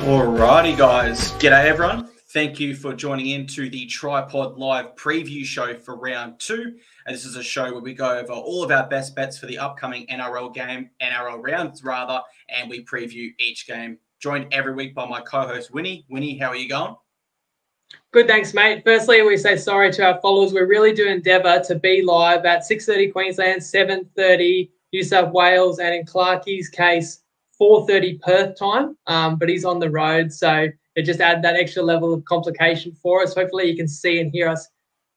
Alrighty, guys. G'day, everyone. Thank you for joining in to the Tripod Live preview show for round two. And this is a show where we go over all of our best bets for the upcoming NRL game, NRL rounds rather, and we preview each game. Joined every week by my co-host Winnie. Winnie, how are you going? Good, thanks, mate. Firstly, we say sorry to our followers. We really do endeavour to be live at 6.30 Queensland, 7.30 New South Wales, and in Clarkie's case, 4.30 Perth time, um, but he's on the road. So it just added that extra level of complication for us. Hopefully you can see and hear us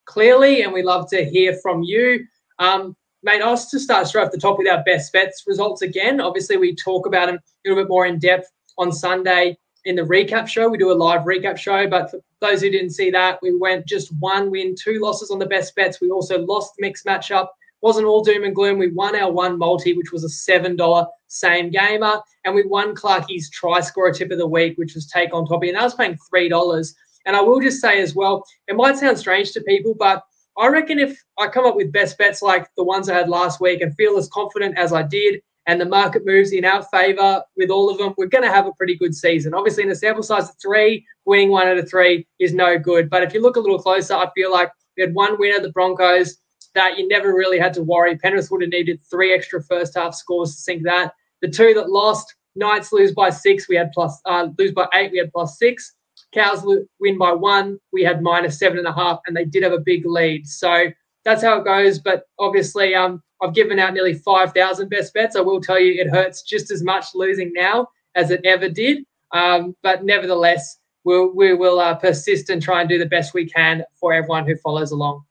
clearly, and we love to hear from you. Um, mate, I was to start straight off the top with our best bets results again. Obviously, we talk about them a little bit more in depth on Sunday in the recap show. We do a live recap show, but for those who didn't see that, we went just one win, two losses on the best bets. We also lost the mixed matchup wasn't all doom and gloom. We won our one multi, which was a $7 same gamer. And we won Clarkie's try scorer tip of the week, which was take on Toppy. And I was paying $3. And I will just say as well, it might sound strange to people, but I reckon if I come up with best bets like the ones I had last week and feel as confident as I did, and the market moves in our favor with all of them, we're going to have a pretty good season. Obviously, in a sample size of three, winning one out of three is no good. But if you look a little closer, I feel like we had one winner, the Broncos, that you never really had to worry. Penrith would have needed three extra first half scores to sink that. The two that lost, Knights lose by six, we had plus uh, lose by eight, we had plus six. Cows win by one, we had minus seven and a half, and they did have a big lead. So that's how it goes. But obviously, um, I've given out nearly five thousand best bets. I will tell you, it hurts just as much losing now as it ever did. Um, but nevertheless, we'll, we will uh, persist and try and do the best we can for everyone who follows along.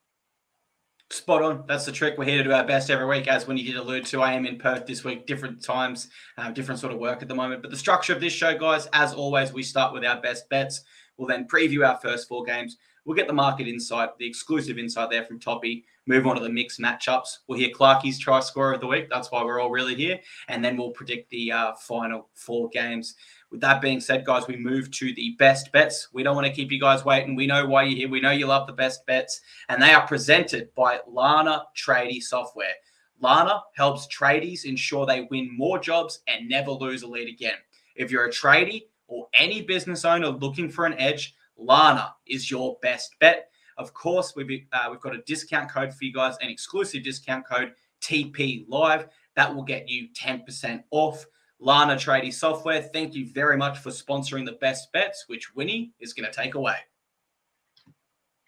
Spot on. That's the trick. We're here to do our best every week. As when you did allude to, I am in Perth this week, different times, uh, different sort of work at the moment. But the structure of this show, guys, as always, we start with our best bets. We'll then preview our first four games. We'll get the market insight, the exclusive insight there from Toppy. Move on to the mixed matchups. We'll hear Clarkie's try scorer of the week. That's why we're all really here. And then we'll predict the uh, final four games. With that being said, guys, we move to the best bets. We don't want to keep you guys waiting. We know why you're here. We know you love the best bets, and they are presented by Lana Tradie Software. Lana helps tradies ensure they win more jobs and never lose a lead again. If you're a tradie or any business owner looking for an edge, Lana is your best bet. Of course, we've, uh, we've got a discount code for you guys, an exclusive discount code TP Live that will get you 10% off. Lana Tradie Software, thank you very much for sponsoring the best bets, which Winnie is going to take away.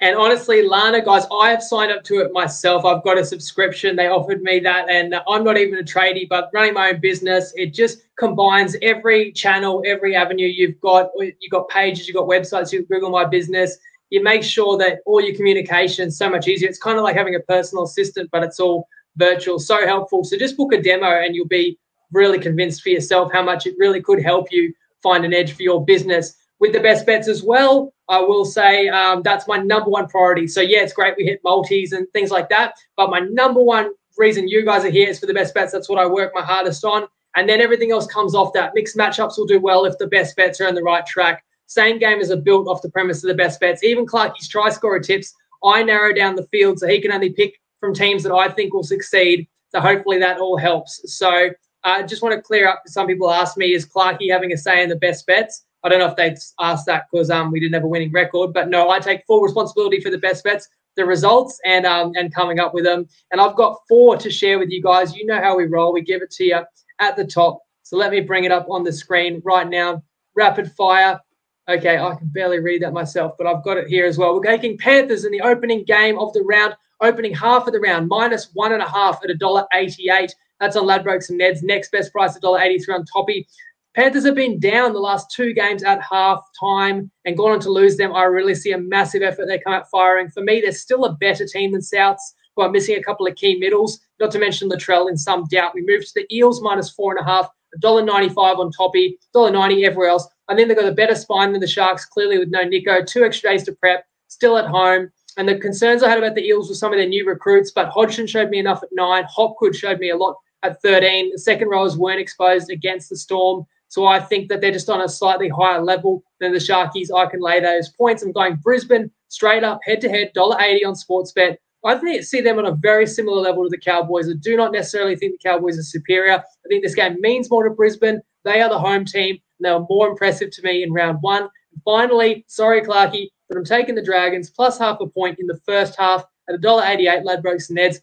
And honestly, Lana, guys, I have signed up to it myself. I've got a subscription. They offered me that, and I'm not even a tradie, but running my own business, it just combines every channel, every avenue you've got. You've got pages, you've got websites, you Google My Business. You make sure that all your communication is so much easier. It's kind of like having a personal assistant, but it's all virtual. So helpful. So just book a demo, and you'll be really convinced for yourself how much it really could help you find an edge for your business. With the best bets as well, I will say um, that's my number one priority. So, yeah, it's great we hit multis and things like that. But my number one reason you guys are here is for the best bets. That's what I work my hardest on. And then everything else comes off that. Mixed matchups will do well if the best bets are on the right track. Same game as are built off the premise of the best bets. Even Clarkie's try scorer tips, I narrow down the field so he can only pick from teams that I think will succeed. So hopefully that all helps. So I just want to clear up. Some people ask me, is Clarkey having a say in the best bets? I don't know if they asked that because um, we didn't have a winning record, but no, I take full responsibility for the best bets, the results, and um, and coming up with them. And I've got four to share with you guys. You know how we roll. We give it to you at the top. So let me bring it up on the screen right now. Rapid fire. Okay, I can barely read that myself, but I've got it here as well. We're taking Panthers in the opening game of the round, opening half of the round, minus one and a half at a dollar eighty-eight. That's on Ladbrokes and Neds. Next best price, $1.83 on Toppy. Panthers have been down the last two games at half time and gone on to lose them. I really see a massive effort they come out firing. For me, they're still a better team than Souths, who are missing a couple of key middles, not to mention Latrell in some doubt. We moved to the Eels minus four and a half, $1.95 on Toppy, $1.90 everywhere else. I think they've got a better spine than the Sharks, clearly with no Nicho, two extra days to prep, still at home. And the concerns I had about the Eels were some of their new recruits, but Hodgson showed me enough at nine. Hopgood showed me a lot at 13. The second rows weren't exposed against the Storm. So I think that they're just on a slightly higher level than the Sharkies. I can lay those points. I'm going Brisbane straight up, head to head, $1.80 on Sportsbet. I think see them on a very similar level to the Cowboys. I do not necessarily think the Cowboys are superior. I think this game means more to Brisbane. They are the home team. and they were more impressive to me in round one. And finally, sorry, Clarky, but I'm taking the Dragons plus half a point in the first half at $1.88, Ladbrokes Neds.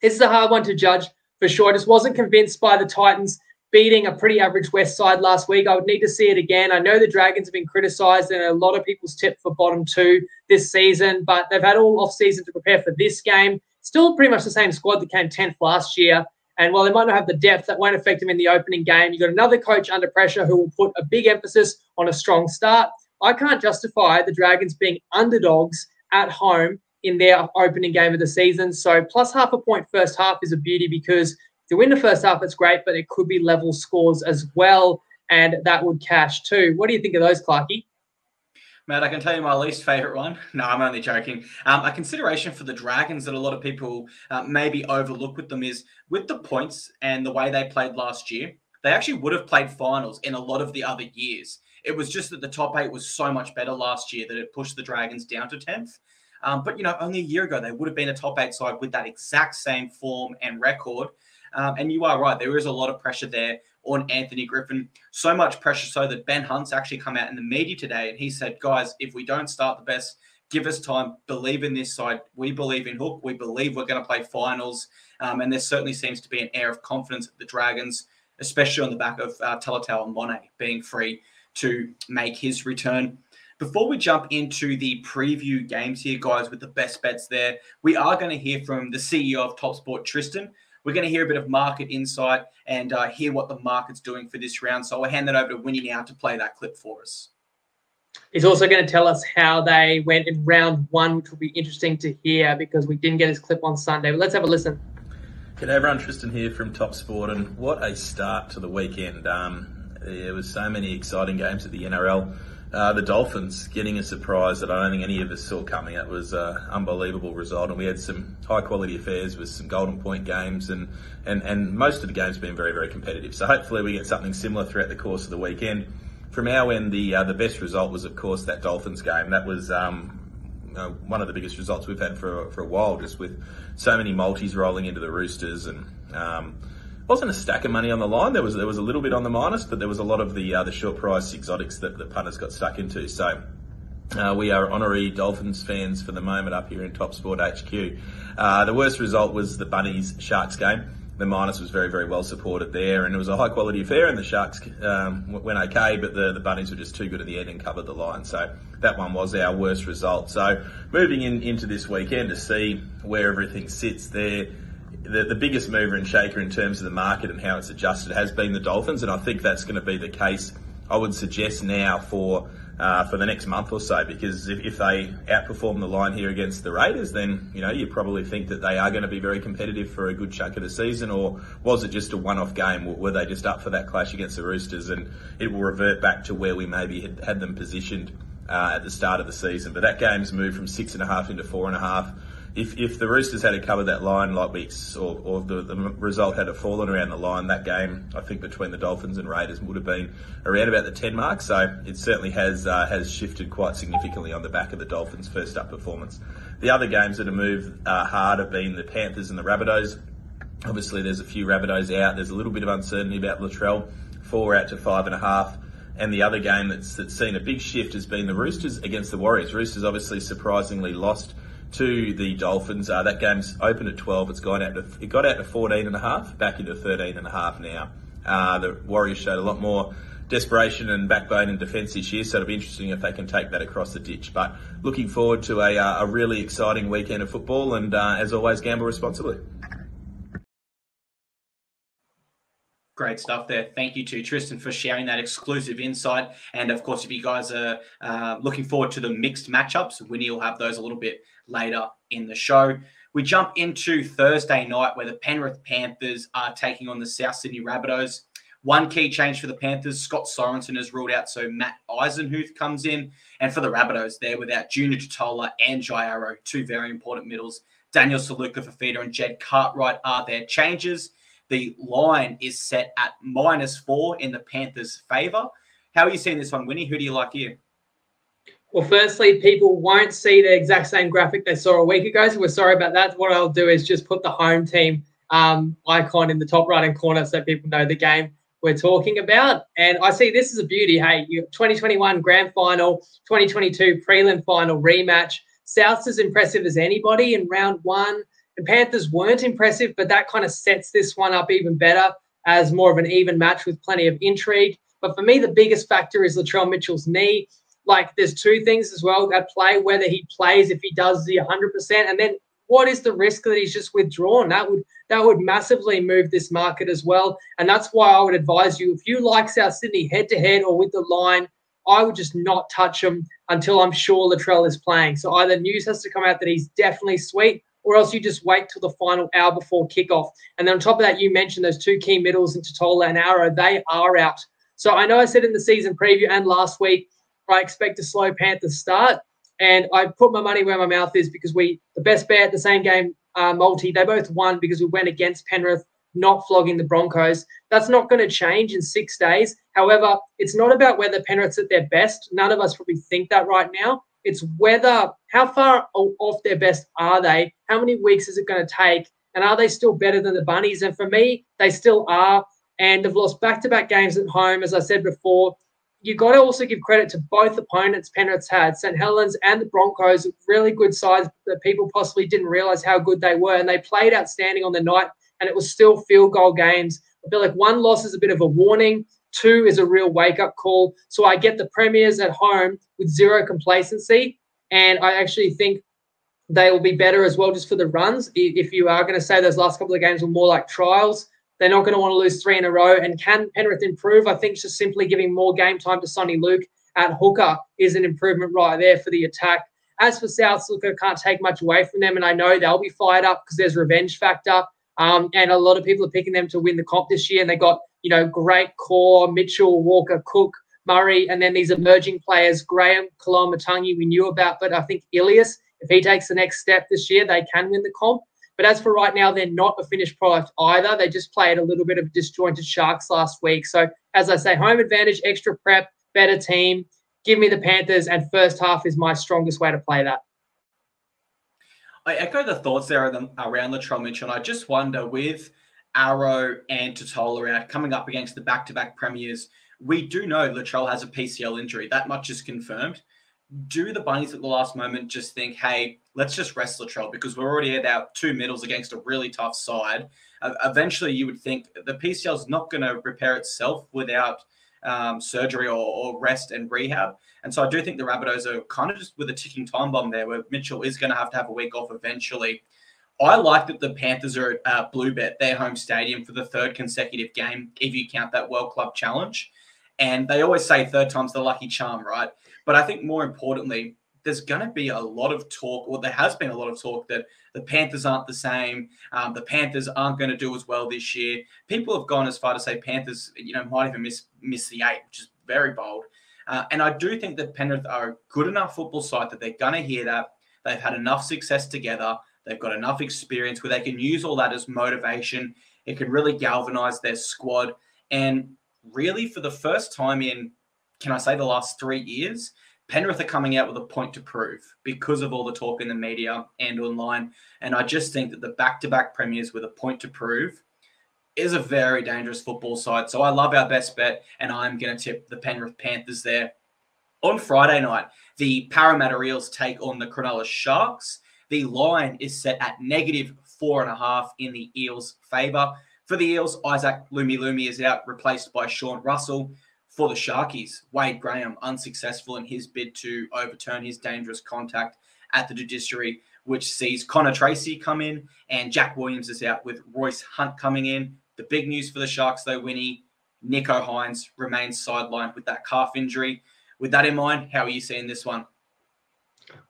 This is a hard one to judge for sure. I just wasn't convinced by the Titans beating a pretty average West side last week. I would need to see it again. I know the Dragons have been criticised and a lot of people's tip for bottom two this season, but they've had all off season to prepare for this game. Still pretty much the same squad that came 10th last year. And while they might not have the depth, that won't affect them in the opening game. You've got another coach under pressure who will put a big emphasis on a strong start. I can't justify the Dragons being underdogs at home in their opening game of the season. So plus half a point first half is a beauty because to win the first half, it's great, but it could be level scores as well, and that would cash too. What do you think of those, Clarky? Matt, I can tell you my least favorite one. No, I'm only joking. Um, a consideration for the Dragons that a lot of people uh, maybe overlook with them is with the points and the way they played last year, they actually would have played finals in a lot of the other years. It was just that the top eight was so much better last year that it pushed the Dragons down to 10th. Um, but, you know, only a year ago, they would have been a top eight side with that exact same form and record. Um, and you are right, there is a lot of pressure there on Anthony Griffin. So much pressure so that Ben Hunt's actually come out in the media today and he said, guys, if we don't start the best, give us time, believe in this side. We believe in Hook. We believe we're going to play finals. Um, and there certainly seems to be an air of confidence at the Dragons, especially on the back of uh, Talatau Amone being free to make his return. Before we jump into the preview games here, guys, with the best bets there, we are going to hear from the CEO of Top Sport, Tristan. We're going to hear a bit of market insight and uh, hear what the market's doing for this round. So I'll hand that over to Winnie now to play that clip for us. He's also going to tell us how they went in round one, which will be interesting to hear because we didn't get his clip on Sunday. But let's have a listen. G'day everyone, Tristan here from Top Sport, and what a start to the weekend. Um, there was so many exciting games at the NRL. Uh, the Dolphins getting a surprise that I don't think any of us saw coming. It was an unbelievable result, and we had some high quality affairs with some golden point games, and, and, and most of the games been very very competitive. So hopefully we get something similar throughout the course of the weekend. From our end, the uh, the best result was of course that Dolphins game. That was um, uh, one of the biggest results we've had for for a while, just with so many multis rolling into the Roosters and. Um, wasn't a stack of money on the line. There was there was a little bit on the minus, but there was a lot of the uh, the short price exotics that the punters got stuck into. So. Uh, we are honorary Dolphins fans for the moment up here in Top Sport HQ. Uh, the worst result was the Bunnies Sharks game. The minus was very, very well supported there, and it was a high quality affair. And the Sharks um, went okay, but the, the Bunnies were just too good at the end and covered the line. So that one was our worst result. So moving in into this weekend to see where everything sits there the, the biggest mover and shaker in terms of the market and how it's adjusted has been the Dolphins, and I think that's going to be the case. I would suggest now for uh, for the next month or so, because if, if they outperform the line here against the Raiders, then you know you probably think that they are going to be very competitive for a good chunk of the season, or was it just a one-off game? Were they just up for that clash against the Roosters, and it will revert back to where we maybe had, had them positioned uh, at the start of the season? But that game's moved from six and a half into four and a half if, if the Roosters had covered that line like we or, or the, the, result had fallen around the line, that game I think between the Dolphins and Raiders would have been around about the ten mark. So it certainly has uh, has shifted quite significantly on the back of the Dolphins' first up performance. The other games that have moved uh, hard have been the Panthers and the Rabbitohs. Obviously, there's a few Rabbitohs out. There's a little bit of uncertainty about Latrell. Four out to five and a half. And the other game that's, that's seen a big shift has been the Roosters against the Warriors. Roosters obviously surprisingly lost to the Dolphins. Uh, that game's open at 12. It's gone out to it got out to 14 and a half, back into 13 and a half now. Uh, the Warriors showed a lot more desperation and backbone and defence this year, so it'll be interesting if they can take that across the ditch. But looking forward to a, uh, a really exciting weekend of football, and uh, as always, gamble responsibly. Great stuff there. Thank you to Tristan for sharing that exclusive insight. And of course, if you guys are uh, looking forward to the mixed matchups, Winnie will have those a little bit later in the show. We jump into Thursday night where the Penrith Panthers are taking on the South Sydney Rabbitohs. One key change for the Panthers, Scott Sorensen has ruled out, so Matt Eisenhuth comes in. And for the Rabbitohs, they're without Junior Tatola and Jai Arrow, two very important middles. Daniel Suluka Fifita and Jed Cartwright are their changes. The line is set at minus four in the Panthers' favour. How are you seeing this one, Winnie? Who do you like here? Well, firstly, people won't see the exact same graphic they saw a week ago, so we're sorry about that. What I'll do is just put the home team um, icon in the top right hand corner so people know the game we're talking about. And I see this is a beauty. Hey, 2021 grand final, 2022 prelim final rematch. South's as impressive as anybody in round one. The Panthers weren't impressive, but that kind of sets this one up even better as more of an even match with plenty of intrigue. But for me, the biggest factor is Latrell Mitchell's knee. Like, there's two things as well at play whether he plays, if he does the 100%, and then what is the risk that he's just withdrawn? That would that would massively move this market as well. And that's why I would advise you if you like South Sydney head to head or with the line, I would just not touch them until I'm sure Latrell is playing. So either news has to come out that he's definitely sweet, or else you just wait till the final hour before kickoff. And then on top of that, you mentioned those two key middles in Tatola and Arrow. They are out. So I know I said in the season preview and last week, I expect a slow Panthers start. And I put my money where my mouth is because we, the best bet, the same game uh, multi, they both won because we went against Penrith, not flogging the Broncos. That's not going to change in six days. However, it's not about whether Penrith's at their best. None of us probably think that right now. It's whether, how far off their best are they? How many weeks is it going to take? And are they still better than the Bunnies? And for me, they still are. And they've lost back to back games at home, as I said before you got to also give credit to both opponents Penrith's had, St. Helens and the Broncos, really good sides that people possibly didn't realize how good they were. And they played outstanding on the night, and it was still field goal games. I feel like one loss is a bit of a warning, two is a real wake up call. So I get the Premiers at home with zero complacency. And I actually think they will be better as well just for the runs. If you are going to say those last couple of games were more like trials, they're not going to want to lose three in a row. And can Penrith improve? I think just simply giving more game time to Sonny Luke at hooker is an improvement right there for the attack. As for South, look, I can't take much away from them, and I know they'll be fired up because there's revenge factor. Um, and a lot of people are picking them to win the comp this year, and they got you know great core Mitchell, Walker, Cook, Murray, and then these emerging players, Graham, Koloamatangi, we knew about, but I think Ilias, if he takes the next step this year, they can win the comp. But as for right now, they're not a finished product either. They just played a little bit of disjointed Sharks last week. So, as I say, home advantage, extra prep, better team. Give me the Panthers, and first half is my strongest way to play that. I echo the thoughts there around Latrell Mitchell. And I just wonder with Arrow and Tatola out coming up against the back to back premiers, we do know Latrell has a PCL injury. That much is confirmed do the bunnies at the last moment just think, hey, let's just rest Latrell because we're already at our two middles against a really tough side? Uh, eventually, you would think the PCL is not going to repair itself without um, surgery or, or, rest and rehab. And so I do think the Rabbitohs are kind of just with a ticking time bomb there where Mitchell is going to have to have a week off eventually. I like that the Panthers are at uh, Bluebet, their home stadium, for the third consecutive game, if you count that World Club Challenge. And they always say third time's the lucky charm, right? But I think more importantly, there's going to be a lot of talk, or there has been a lot of talk that the Panthers aren't the same. Um, the Panthers aren't going to do as well this year. People have gone as far to say Panthers, you know, might even miss miss the eight, which is very bold. Uh, and I do think that Penrith are a good enough football side that they're going to hear that. They've had enough success together. They've got enough experience where they can use all that as motivation. It can really galvanize their squad. And really, for the first time in can I say the last three years, Penrith are coming out with a point to prove because of all the talk in the media and online. And I just think that the back to back premiers with a point to prove is a very dangerous football side. So I love our best bet, and I'm going to tip the Penrith Panthers there. On Friday night, the Parramatta Eels take on the Cronulla Sharks. The line is set at negative four and a half in the Eels' favour. For the Eels, Isaac Lumi Lumi is out, replaced by Sean Russell for the Sharkies. Wade Graham unsuccessful in his bid to overturn his dangerous contact at the judiciary, which sees Connor Tracy come in and Jack Williams is out with Royce Hunt coming in. The big news for the Sharks, though, Winnie, Nicho Hynes remains sidelined with that calf injury. With that in mind, how are you seeing this one?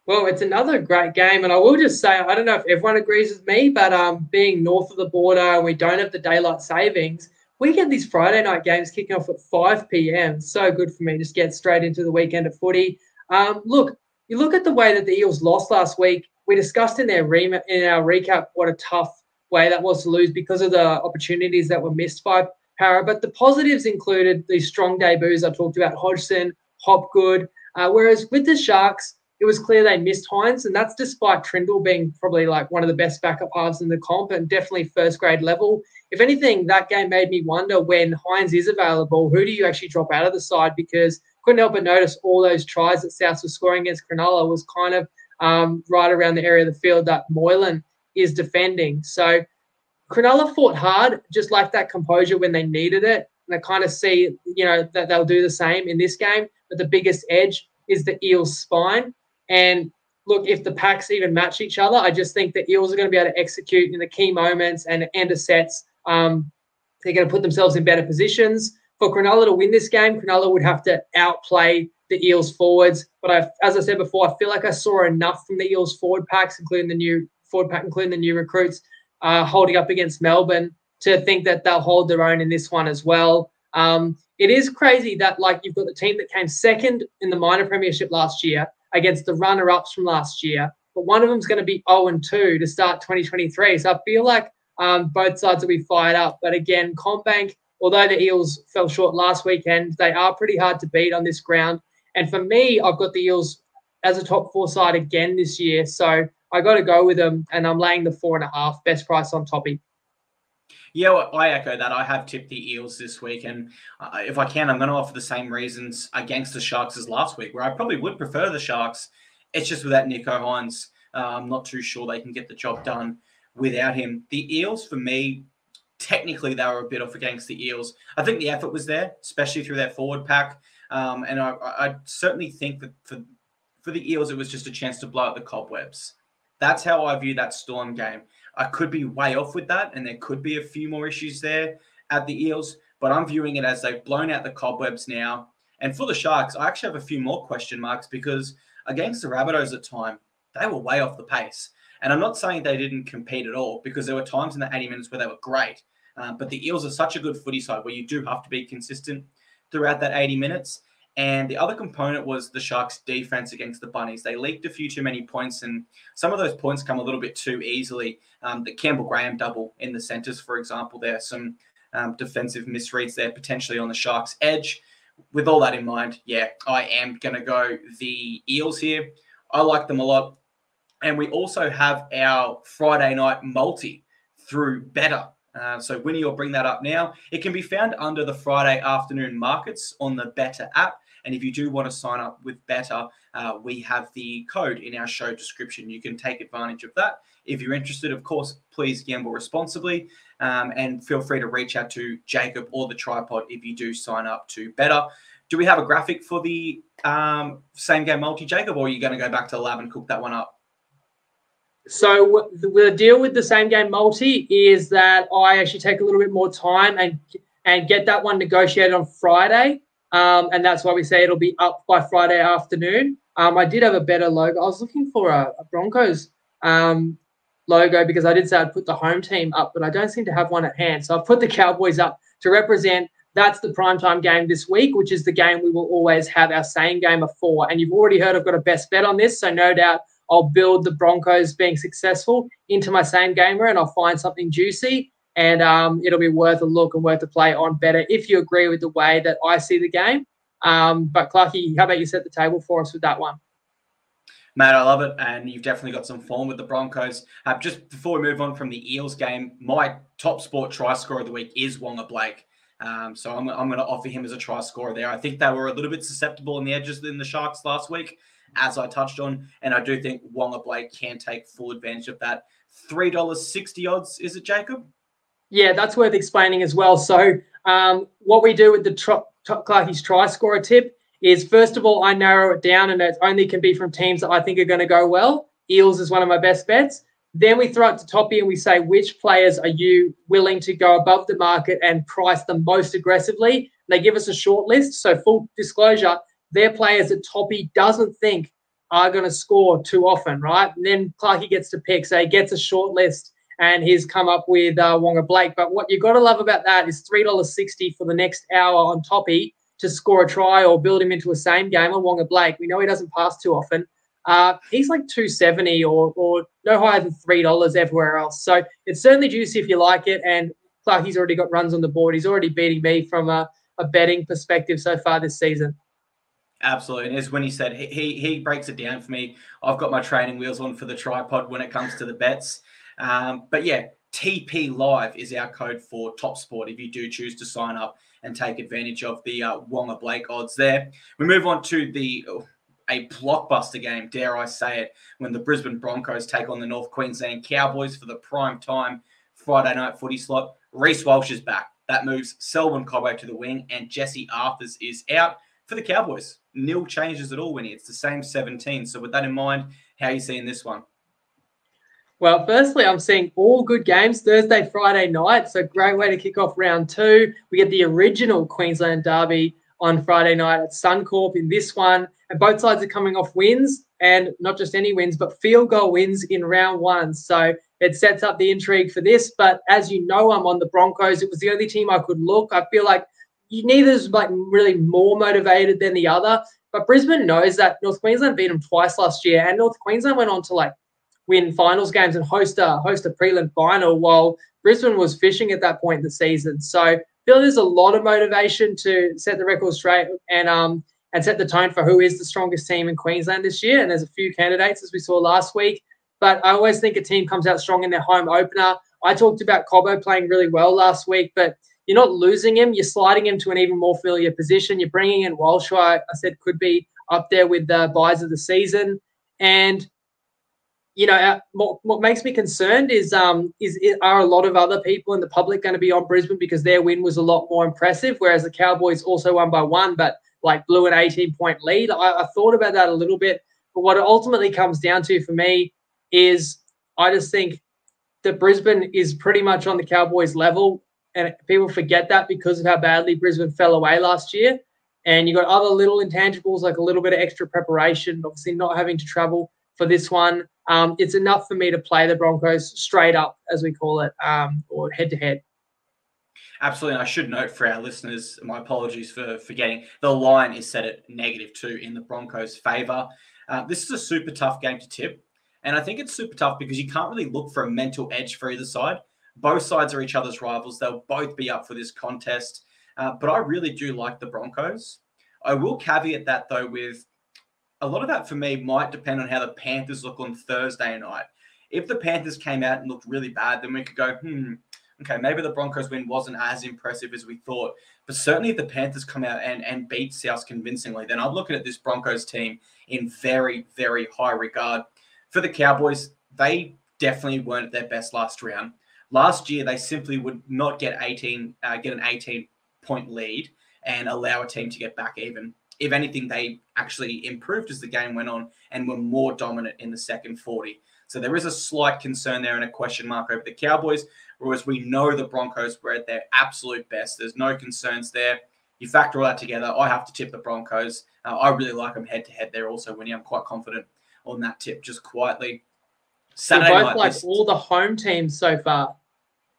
Well, it's another great game, and I will just say I don't know if everyone agrees with me, but um, being north of the border we don't have the daylight savings, we get these Friday night games kicking off at 5 p.m. So good for me. Just get straight into the weekend of footy. Um, look, you look at the way that the Eels lost last week. We discussed in their re- in our recap what a tough way that was to lose because of the opportunities that were missed by Para. But the positives included these strong debuts I talked about, Hodgson, Hopgood. Uh, whereas with the Sharks, it was clear they missed Hynes, and that's despite Trindall being probably like one of the best backup halves in the comp and definitely first grade level if anything, that game made me wonder when Hynes is available, who do you actually drop out of the side? Because couldn't help but notice all those tries that Souths was scoring against Cronulla was kind of um, right around the area of the field that Moylan is defending. So Cronulla fought hard, just like that composure when they needed it. And I kind of see, you know, that they'll do the same in this game. But the biggest edge is the Eels' spine. And look, if the packs even match each other, I just think the Eels are going to be able to execute in the key moments and end of sets. Um, they're going to put themselves in better positions. For Cronulla to win this game, Cronulla would have to outplay the Eels forwards. But I, as I said before, I feel like I saw enough from the Eels forward packs, including the new forward pack, including the new recruits, uh, holding up against Melbourne, to think that they'll hold their own in this one as well. Um, it is crazy that like you've got the team that came second in the minor premiership last year against the runner-ups from last year, but one of them's going to be 0 and 2 to start 2023. So I feel like um, both sides will be fired up. But again, CommBank, although the Eels fell short last weekend, they are pretty hard to beat on this ground. And for me, I've got the Eels as a top four side again this year. So I got to go with them, and I'm laying the four and a half best price on Toppy. Yeah, well, I echo that. I have tipped the Eels this week, and uh, if I can, I'm going to offer the same reasons against the Sharks as last week, where I probably would prefer the Sharks. It's just without Nicho Hynes, uh, I'm not too sure they can get the job done without him. The Eels, for me, technically they were a bit off against the Eels. I think the effort was there, especially through their forward pack, um, and I, I certainly think that for for the Eels, it was just a chance to blow out the cobwebs. That's how I view that Storm game. I could be way off with that, and there could be a few more issues there at the Eels, but I'm viewing it as they've blown out the cobwebs now. And for the Sharks, I actually have a few more question marks because against the Rabbitohs at time, they were way off the pace. And I'm not saying they didn't compete at all because there were times in the 80 minutes where they were great. Um, but the Eels are such a good footy side where you do have to be consistent throughout that 80 minutes. And the other component was the Sharks' defense against the Bunnies. They leaked a few too many points, and some of those points come a little bit too easily. Um, the Campbell Graham double in the centres, for example, there are some um, defensive misreads there potentially on the Sharks' edge. With all that in mind, yeah, I am going to go the Eels here. I like them a lot. And we also have our Friday night multi through Betr. Uh, so Winnie will bring that up now. It can be found under the Friday afternoon markets on the Betr app. And if you do want to sign up with Betr, uh, we have the code in our show description. You can take advantage of that. If you're interested, of course, please gamble responsibly um, and feel free to reach out to Jacob or the tripod if you do sign up to Betr. Do we have a graphic for the um, same game multi, Jacob, or are you going to go back to the lab and cook that one up? So the deal with the same game multi is that I actually take a little bit more time and and get that one negotiated on Friday. Um, and that's why we say it'll be up by Friday afternoon. Um, I did have a better logo. I was looking for a, a Broncos um, logo because I did say I'd put the home team up, but I don't seem to have one at hand. So I've put the Cowboys up to represent. That's the primetime game this week, which is the game we will always have our same game of four. And you've already heard I've got a best bet on this, so no doubt I'll build the Broncos being successful into my same gamer and I'll find something juicy and um, it'll be worth a look and worth a play on better if you agree with the way that I see the game. Um, but Clarky, how about you set the table for us with that one? Mate, I love it, and you've definitely got some form with the Broncos. Uh, just before we move on from the Eels game, my top sport try scorer of the week is Waqa Blake. Um, so I'm, I'm going to offer him as a try scorer there. I think they were a little bit susceptible in the edges in the Sharks last week as I touched on. And I do think Waqa Blake can take full advantage of that. $3.60 odds, is it, Jacob? Yeah, that's worth explaining as well. So, um, what we do with the tr- tr- Clarky's try scorer tip is first of all, I narrow it down and it only can be from teams that I think are going to go well. Eels is one of my best bets. Then we throw it to Toppy and we say, which players are you willing to go above the market and price them most aggressively? They give us a short list. So, full disclosure, they're players that Toppy doesn't think are going to score too often, right? And then Clarky gets to pick. So he gets a short list and he's come up with uh, Waqa Blake. But what you've got to love about that is $3.60 for the next hour on Toppy to score a try or build him into a same game on Waqa Blake. We know he doesn't pass too often. Uh, he's like 270 or, or no higher than $3 everywhere else. So it's certainly juicy if you like it. And Clarky's already got runs on the board. He's already beating me from a, a betting perspective so far this season. Absolutely. And as when he said, he, he, breaks it down for me. I've got my training wheels on for the tripod when it comes to the bets. Um, but yeah, TP Live is our code for Top Sport if you do choose to sign up and take advantage of the uh, Waqa Blake odds there. We move on to the a blockbuster game, dare I say it, when the Brisbane Broncos take on the North Queensland Cowboys for the prime time Friday night footy slot. Reece Walsh is back. That moves Selwyn Cobbo to the wing, and Jesse Arthurs is out for the Cowboys. Nil changes at all, Winnie. It's the same 17. So, with that in mind, how are you seeing this one? Well, firstly, I'm seeing all good games Thursday, Friday night. So, great way to kick off round two. We get the original Queensland Derby on Friday night at Suncorp in this one. And both sides are coming off wins, and not just any wins, but field goal wins in round one. So, it sets up the intrigue for this. But as you know, I'm on the Broncos. It was the only team I could look. I feel like neither is like really more motivated than the other. But Brisbane knows that North Queensland beat them twice last year, and North Queensland went on to like win finals games and host a host a prelim final while Brisbane was fishing at that point in the season. So I feel there's a lot of motivation to set the record straight and um and set the tone for who is the strongest team in Queensland this year. And there's a few candidates as we saw last week. But I always think a team comes out strong in their home opener. I talked about Cobbo playing really well last week, but you're not losing him. You're sliding him to an even more familiar position. You're bringing in Walsh, I, I said could be up there with the buys of the season. And you know, uh, what, what makes me concerned is um is are a lot of other people in the public going to be on Brisbane because their win was a lot more impressive, whereas the Cowboys also won by one, but like blew an 18 point lead. I, I thought about that a little bit, but what it ultimately comes down to for me is I just think that Brisbane is pretty much on the Cowboys level, and people forget that because of how badly Brisbane fell away last year. And you got other little intangibles like a little bit of extra preparation, obviously not having to travel for this one. Um, it's enough for me to play the Broncos straight up, as we call it, um, or head to head. Absolutely. And I should note for our listeners, my apologies for forgetting, the line is set at negative two in the Broncos' favour. Uh, this is a super tough game to tip. And I think it's super tough because you can't really look for a mental edge for either side. Both sides are each other's rivals. They'll both be up for this contest. Uh, but I really do like the Broncos. I will caveat that though with a lot of that for me might depend on how the Panthers look on Thursday night. If the Panthers came out and looked really bad, then we could go, hmm, okay, maybe the Broncos win wasn't as impressive as we thought. But certainly if the Panthers come out and, and beat South convincingly, then I'm looking at this Broncos team in very, very high regard. For the Cowboys, they definitely weren't at their best last round. Last year, they simply would not get 18, uh, get an 18 point lead and allow a team to get back even. If anything, they actually improved as the game went on and were more dominant in the second 40. So there is a slight concern there and a question mark over the Cowboys, whereas we know the Broncos were at their absolute best. There's no concerns there. You factor all that together, I have to tip the Broncos. Uh, I really like them head to head there also, Winnie. I'm quite confident on that tip just quietly. Saturday both night, like all the home teams so far.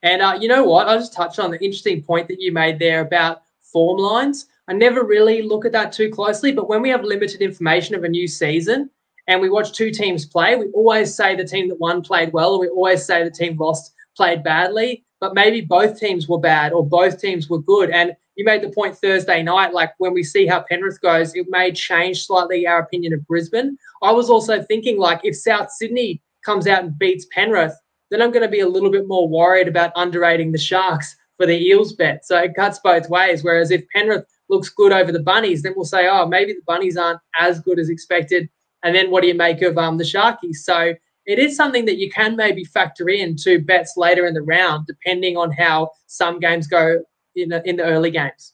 And uh, you know what? I'll just touch on the interesting point that you made there about form lines. I never really look at that too closely, but when we have limited information of a new season and we watch two teams play, we always say the team that won played well, and we always say the team lost played badly. But maybe both teams were bad or both teams were good. And you made the point Thursday night, like when we see how Penrith goes, it may change slightly our opinion of Brisbane. I was also thinking, like, if South Sydney comes out and beats Penrith, then I'm going to be a little bit more worried about underrating the Sharks for the Eels bet. So it cuts both ways. Whereas if Penrith looks good over the Bunnies, then we'll say, oh, maybe the Bunnies aren't as good as expected. And then what do you make of um, the Sharkies? So it is something that you can maybe factor in to bets later in the round, depending on how some games go in the, in the early games.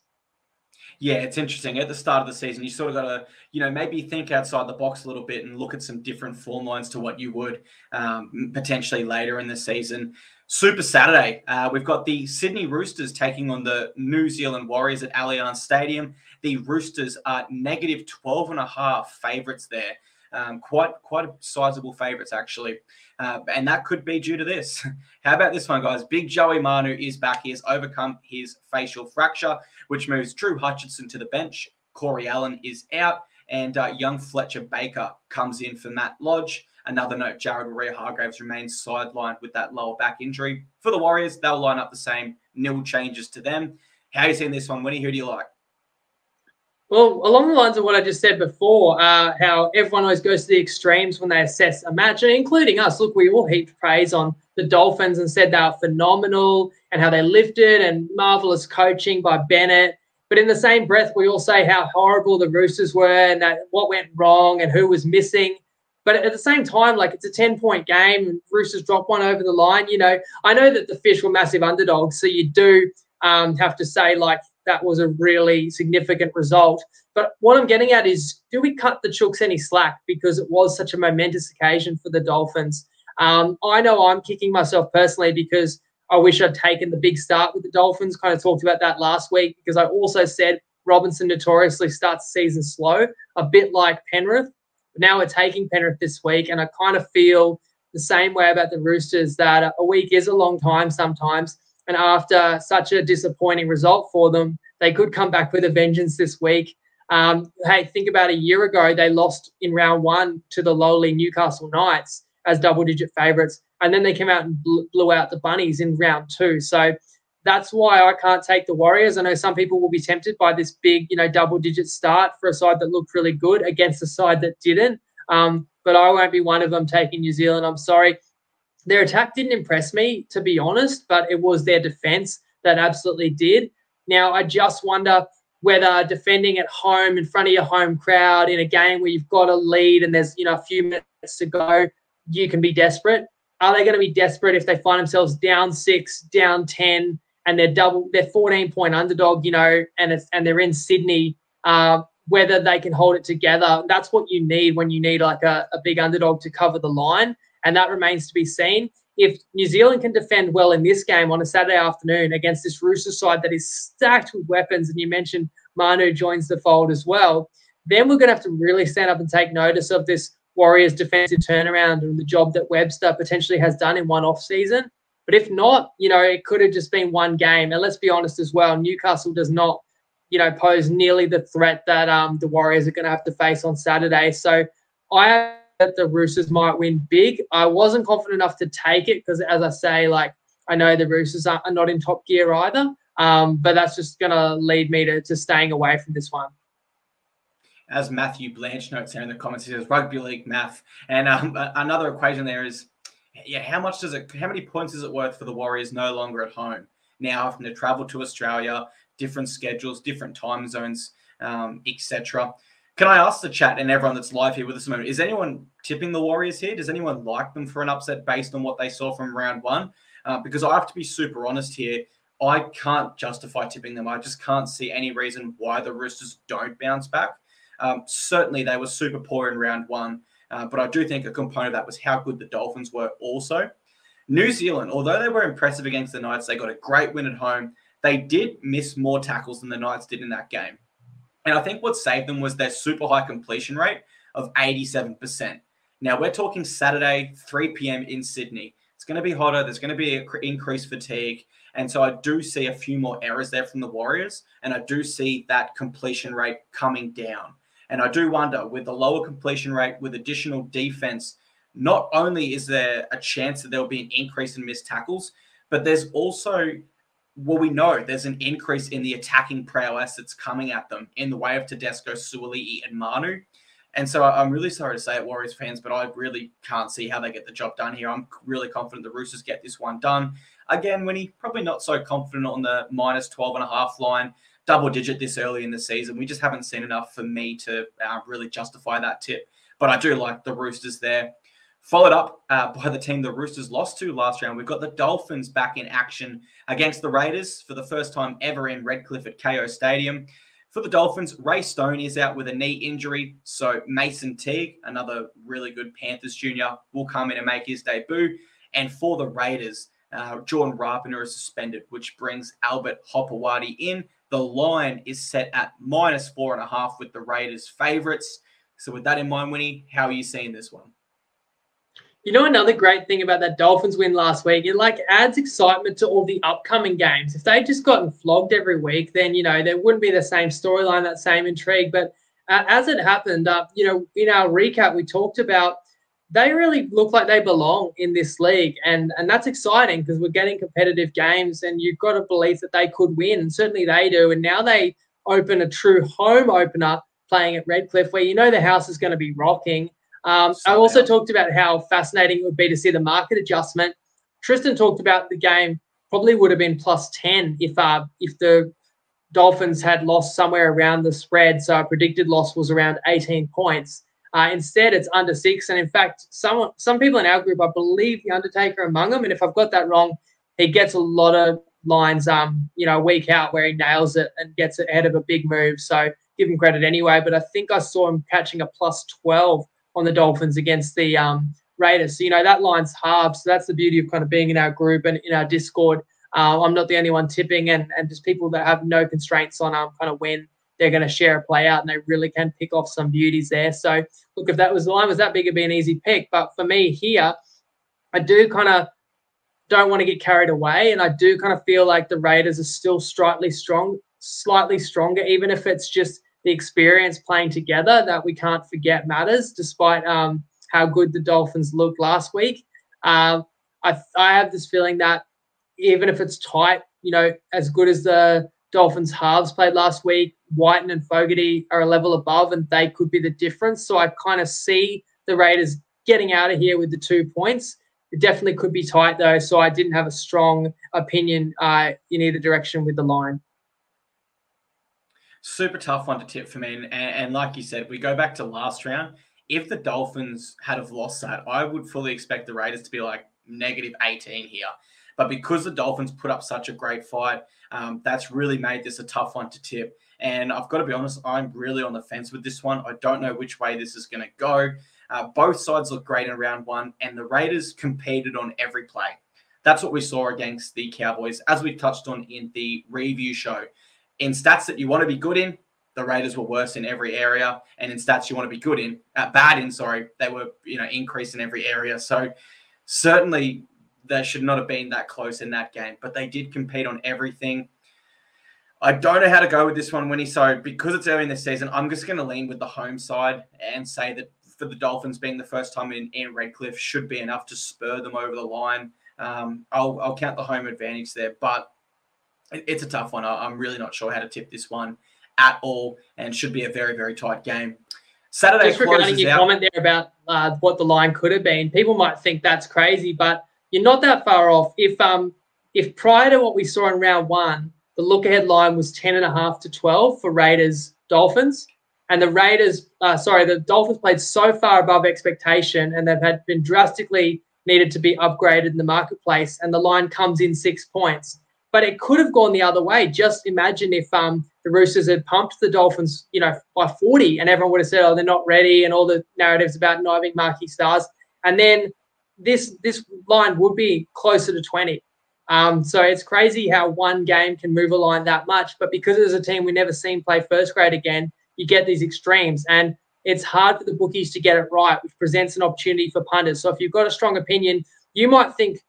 Yeah, it's interesting. At the start of the season, you sort of got to, you know, maybe think outside the box a little bit and look at some different form lines to what you would um, potentially later in the season. Super Saturday, uh, we've got the Sydney Roosters taking on the New Zealand Warriors at Allianz Stadium. The Roosters are negative 12 and a half favourites there. Um, quite quite sizable favourites actually, uh, and that could be due to this. How about this one, guys? Big Joey Manu is back. He has overcome his facial fracture, which moves Drew Hutchinson to the bench. Corey Allen is out, and uh, young Fletcher Baker comes in for Matt Lodge. Another note: Jared Waerea-Hargreaves remains sidelined with that lower back injury. For the Warriors, they'll line up the same. Nil changes to them. How are you seeing this one, Winnie? Who do you like? Well, along the lines of what I just said before, uh, how everyone always goes to the extremes when they assess a match, including us. Look, we all heaped praise on the Dolphins and said they were phenomenal and how they lifted and marvelous coaching by Bennett. But in the same breath, we all say how horrible the Roosters were and what went wrong and who was missing. But at the same time, like it's a 10 point game and Roosters drop one over the line. You know, I know that the Fish were massive underdogs. So you do um, have to say, like, that was a really significant result. But what I'm getting at is, do we cut the Chooks any slack because it was such a momentous occasion for the Dolphins? Um, I know I'm kicking myself personally because I wish I'd taken the big start with the Dolphins. Kind of talked about that last week because I also said Robinson notoriously starts the season slow, a bit like Penrith. But now we're taking Penrith this week, and I kind of feel the same way about the Roosters that a week is a long time sometimes. And after such a disappointing result for them, they could come back with a vengeance this week. Um, hey, think about a year ago, they lost in round one to the lowly Newcastle Knights as double digit favourites. And then they came out and blew out the Bunnies in round two. So that's why I can't take the Warriors. I know some people will be tempted by this big, you know, double digit start for a side that looked really good against a side that didn't. Um, but I won't be one of them taking New Zealand. I'm sorry. Their attack didn't impress me, to be honest, but it was their defense that absolutely did. Now, I just wonder whether defending at home in front of your home crowd in a game where you've got a lead and there's you know a few minutes to go, you can be desperate. Are they going to be desperate if they find themselves down six, down ten, and they're double, they're 14 point underdog, you know, and it's and they're in Sydney? Uh, whether they can hold it together, that's what you need when you need like a, a big underdog to cover the line, and that remains to be seen if New Zealand can defend well in this game on a Saturday afternoon against this Rooster side that is stacked with weapons, and you mentioned Manu joins the fold as well, then we're going to have to really stand up and take notice of this Warriors defensive turnaround and the job that Webster potentially has done in one off season. But if not, you know, it could have just been one game. And let's be honest as well, Newcastle does not, you know, pose nearly the threat that um, the Warriors are going to have to face on Saturday. So I that the Roosters might win big. I wasn't confident enough to take it because, as I say, like I know the Roosters are, are not in top gear either. Um, but that's just going to lead me to, to staying away from this one. As Matthew Blanche notes here in the comments, he says rugby league math. And um, another equation there is, yeah, how much does it, how many points is it worth for the Warriors no longer at home? Now having to travel to Australia, different schedules, different time zones, um, etc. Can I ask the chat and everyone that's live here with us a moment? Is anyone tipping the Warriors here? Does anyone like them for an upset based on what they saw from round one? Uh, because I have to be super honest here. I can't justify tipping them. I just can't see any reason why the Roosters don't bounce back. Um, certainly, they were super poor in round one, uh, but I do think a component of that was how good the Dolphins were also. New Zealand, although they were impressive against the Knights, they got a great win at home. They did miss more tackles than the Knights did in that game. And I think what saved them was their super high completion rate of 87%. Now we're talking Saturday, 3 p.m. in Sydney. It's going to be hotter. There's going to be increased fatigue. And so I do see a few more errors there from the Warriors. And I do see that completion rate coming down. And I do wonder with the lower completion rate, with additional defense, not only is there a chance that there'll be an increase in missed tackles, but there's also well, we know there's an increase in the attacking prowess that's coming at them in the way of Tedesco, Suaalii, and Manu. And so I'm really sorry to say it, Warriors fans, but I really can't see how they get the job done here. I'm really confident the Roosters get this one done. Again, Winnie, probably not so confident on the minus 12 and a half line, double digit this early in the season. We just haven't seen enough for me to uh, really justify that tip. But I do like the Roosters there. Followed up uh, by the team the Roosters lost to last round, we've got the Dolphins back in action against the Raiders for the first time ever in Redcliffe at Kayo Stadium. For the Dolphins, Ray Stone is out with a knee injury, so Mason Teague, another really good Panthers junior, will come in and make his debut. And for the Raiders, uh, Jordan Rapana is suspended, which brings Albert Hopoate in. The line is set at minus four and a half with the Raiders' favourites. So, with that in mind, Winnie, how are you seeing this one? You know, another great thing about that Dolphins win last week, it like adds excitement to all the upcoming games. If they'd just gotten flogged every week, then, you know, there wouldn't be the same storyline, that same intrigue. But uh, as it happened, uh, you know, in our recap, we talked about they really look like they belong in this league. And, and that's exciting because we're getting competitive games and you've got to believe that they could win. And certainly they do. And now they open a true home opener playing at Redcliffe, where you know the house is going to be rocking. Um, I also talked about how fascinating it would be to see the market adjustment. Tristan talked about the game probably would have been plus 10 if uh, if the Dolphins had lost somewhere around the spread. So our predicted loss was around 18 points. Uh, instead, it's under six. And in fact, some some people in our group, I believe the Undertaker among them. And if I've got that wrong, he gets a lot of lines, um, you know, week out where he nails it and gets ahead of a big move. So give him credit anyway. But I think I saw him catching a plus 12 on the Dolphins against the um, Raiders. So, you know, that line's halved. So that's the beauty of kind of being in our group and in our Discord. Uh, I'm not the only one tipping, and, and just people that have no constraints on um, kind of when they're going to share a play out, and they really can pick off some beauties there. So, look, if that was the line was that big, it'd be an easy pick. But for me here, I do kind of don't want to get carried away, and I do kind of feel like the Raiders are still slightly strong, slightly stronger, even if it's just the experience playing together that we can't forget matters, despite um, how good the Dolphins looked last week. Um, I, I have this feeling that even if it's tight, you know, as good as the Dolphins halves played last week, Wighton and Fogarty are a level above and they could be the difference. So I kind of see the Raiders getting out of here with the two points. It definitely could be tight though, so I didn't have a strong opinion uh, in either direction with the line. Super tough one to tip for me, and, and like you said, we go back to last round. If the Dolphins had have lost that, I would fully expect the Raiders to be like negative 18 here. But because the Dolphins put up such a great fight, um, that's really made this a tough one to tip. And I've got to be honest, I'm really on the fence with this one. I don't know which way this is going to go. Uh, both sides look great in round one, and the Raiders competed on every play. That's what we saw against the Cowboys, as we touched on in the review show. In stats that you want to be good in, the Raiders were worse in every area, and in stats you want to be good in, uh, bad in, sorry, they were you know increased in every area. So certainly they should not have been that close in that game, but they did compete on everything. I don't know how to go with this one, Winnie. So because it's early in the season, I'm just going to lean with the home side and say that for the Dolphins being the first time in, in Redcliffe should be enough to spur them over the line. Um, I'll, I'll count the home advantage there, but it, it's a tough one. I, I'm really not sure how to tip this one at all, and should be a very very tight game. Saturday Just regarding your out. comment there about uh, what the line could have been, people might think that's crazy, but you're not that far off. If um if prior to what we saw in round one, the look ahead line was 10 and a half to 12 for Raiders Dolphins. And the Raiders, uh, sorry, the Dolphins played so far above expectation and they've had been drastically needed to be upgraded in the marketplace. And the line comes in six points. But it could have gone the other way. Just imagine if um, the Roosters had pumped the Dolphins, you know, by 40 and everyone would have said, oh, they're not ready and all the narratives about not having marquee stars. And then this this line would be closer to 20. Um, so it's crazy how one game can move a line that much. But because it's a team we never seen play first grade again, you get these extremes. And it's hard for the bookies to get it right, which presents an opportunity for punters. So if you've got a strong opinion, you might think,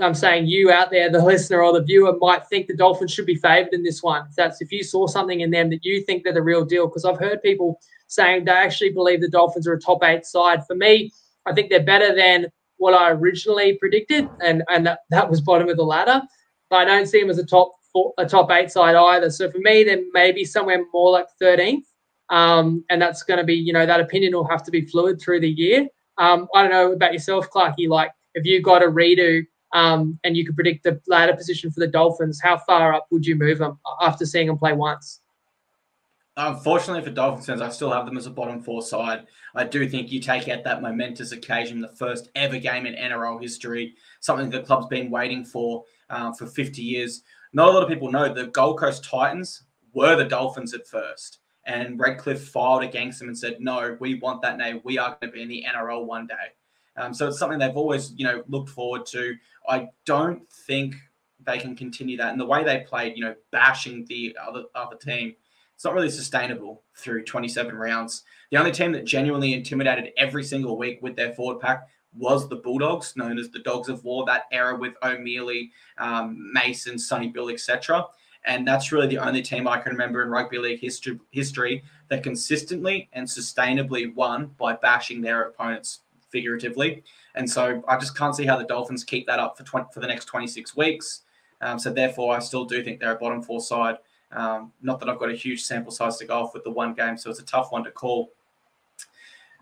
I'm saying you out there, the listener or the viewer might think the Dolphins should be favored in this one. That's if you saw something in them that you think they're the real deal. Because I've heard people saying they actually believe the Dolphins are a top eight side. For me, I think they're better than what I originally predicted, and and that, was bottom of the ladder. But I don't see them as a top four, a top eight side either. So for me, they're maybe somewhere more like 13th. Um, and that's going to be, you know, that opinion will have to be fluid through the year. Um, I don't know about yourself, Clarky. Like, if you got a redo um, and you could predict the ladder position for the Dolphins, how far up would you move them after seeing them play once? Unfortunately for Dolphins fans, I still have them as a bottom four side. I do think you take out that momentous occasion, the first ever game in NRL history, something the club's been waiting for uh, for 50 years. Not a lot of people know the Gold Coast Titans were the Dolphins at first, and Redcliffe filed against them and said, "No, we want that name. We are going to be in the NRL one day." Um, so it's something they've always, you know, looked forward to. I don't think they can continue that, and the way they played, you know, bashing the other other team it's not really sustainable through 27 rounds. The only team that genuinely intimidated every single week with their forward pack was the Bulldogs, known as the Dogs of War, that era with O'Meley, um, Mason, Sonny Bill, etc. And that's really the only team I can remember in rugby league history, history that consistently and sustainably won by bashing their opponents figuratively. And so I just can't see how the Dolphins keep that up for 20, for the next 26 weeks. Um, so therefore, I still do think they're a bottom four side Um, not that I've got a huge sample size to go off with the one game, so it's a tough one to call.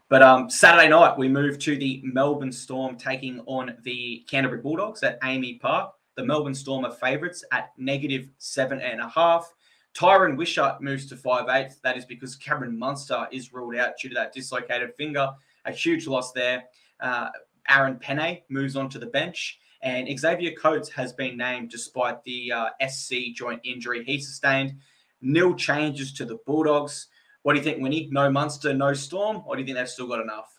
But um, Saturday night, we move to the Melbourne Storm taking on the Canterbury Bulldogs at AAMI Park. The Melbourne Storm are favourites at negative seven and a half. Tyran Wishart moves to five eight. That is because Cameron Munster is ruled out due to that dislocated finger. A huge loss there. Uh, Aaron Pene moves on to the bench. And Xavier Coates has been named despite the uh, SC joint injury he sustained. Nil changes to the Bulldogs. What do you think, Winnie? No Munster, no Storm, or do you think they've still got enough?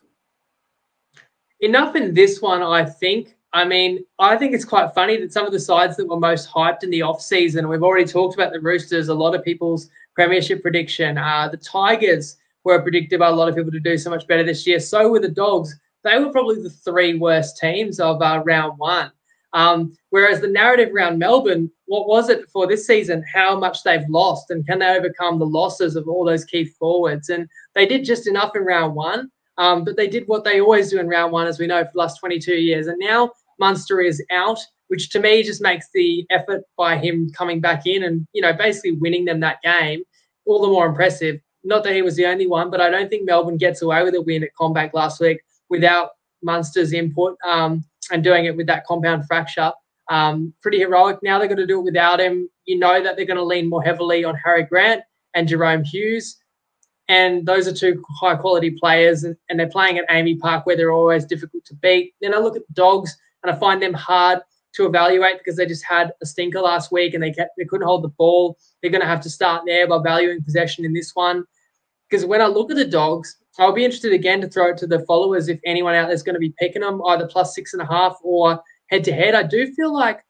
Enough in this one, I think. I mean, I think it's quite funny that some of the sides that were most hyped in the off season, we've already talked about the Roosters, a lot of people's premiership prediction. Uh, the Tigers were predicted by a lot of people to do so much better this year. So were the Dogs. They were probably the three worst teams of uh, round one. Um, whereas the narrative around Melbourne, what was it for this season? How much they've lost and can they overcome the losses of all those key forwards? And they did just enough in round one, um, but they did what they always do in round one, as we know, for the last 22 years. And now Munster is out, which to me just makes the effort by him coming back in and, you know, basically winning them that game all the more impressive. Not that he was the only one, but I don't think Melbourne gets away with a win at CommBank last week without Munster's input. Um, and doing it with that compound fracture. Um, pretty heroic. Now they're going to do it without him. You know that they're going to lean more heavily on Harry Grant and Jahrome Hughes. And those are two high quality players, and, and they're playing at AAMI Park where they're always difficult to beat. Then I look at the Dogs and I find them hard to evaluate because they just had a stinker last week and they kept, they couldn't hold the ball. They're going to have to start there by valuing possession in this one. Because when I look at the Dogs, I'll be interested again to throw it to the followers if anyone out there's going to be picking them either plus six and a half or head to head. I do feel like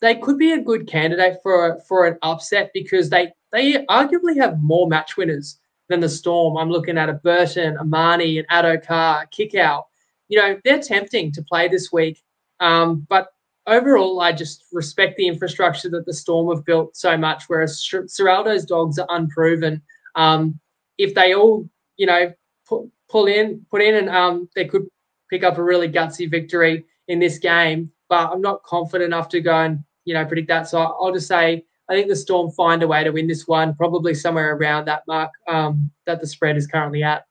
they could be a good candidate for for an upset because they they arguably have more match winners than the Storm. I'm looking at a Burton, Amani, and Addo-Carr, Kikau. You know they're tempting to play this week, um, but overall, I just respect the infrastructure that the Storm have built so much. Whereas Ciraldo's dogs are unproven. Um, if they all, you know, pull, pull in, put in, and um, they could pick up a really gutsy victory in this game. But I'm not confident enough to go and you know predict that. So I'll just say I think the Storm find a way to win this one, probably somewhere around that mark um, that the spread is currently at.